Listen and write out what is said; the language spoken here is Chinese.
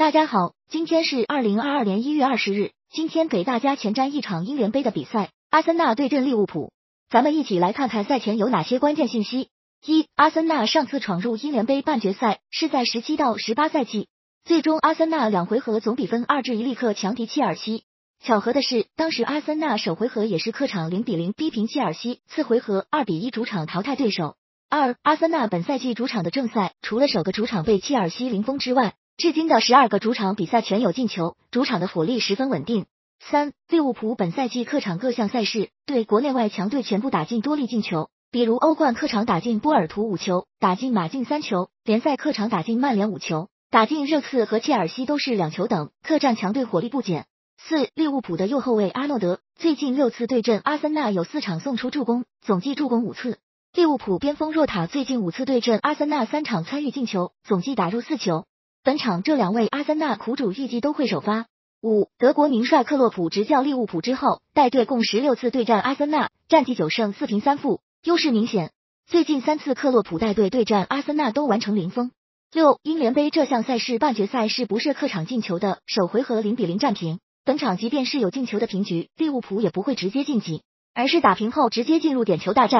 大家好，今天是二零二二年一月二十日。今天给大家前瞻一场英联杯的比赛，阿森纳对阵利物浦。咱们一起来看看赛前有哪些关键信息。一、阿森纳上次闯入英联杯半决赛是在十七到十八赛季，最终阿森纳两回合总比分二至一力克强敌切尔西。巧合的是，当时阿森纳首回合也是客场零比零逼平切尔西，次回合二比一主场淘汰对手。二、阿森纳本赛季主场的正赛，除了首个主场被切尔西零封之外，至今的十二个主场比赛全有进球，主场的火力十分稳定。三，利物浦本赛季客场各项赛事对国内外强队全部打进多粒进球，比如欧冠客场打进波尔图五球，打进马竞三球；联赛客场打进曼联五球，打进热刺和切尔西都是两球等，客战强队火力不减。四，利物浦的右后卫阿诺德最近六次对阵阿森纳有四场送出助攻，总计助攻五次。利物浦边锋若塔最近五次对阵阿森纳三场参与进球，总计打入四球。本场这两位阿森纳苦主预计都会首发。五，德国名帅克洛普执教利物浦之后，带队共十六次对战阿森纳，战绩九胜四平三负，优势明显。最近三次克洛普带队对战阿森纳都完成零封。六，英联杯这项赛事半决赛是不设客场进球的，首回合零比零战平。本场即便是有进球的平局，利物浦也不会直接晋级，而是打平后直接进入点球大战。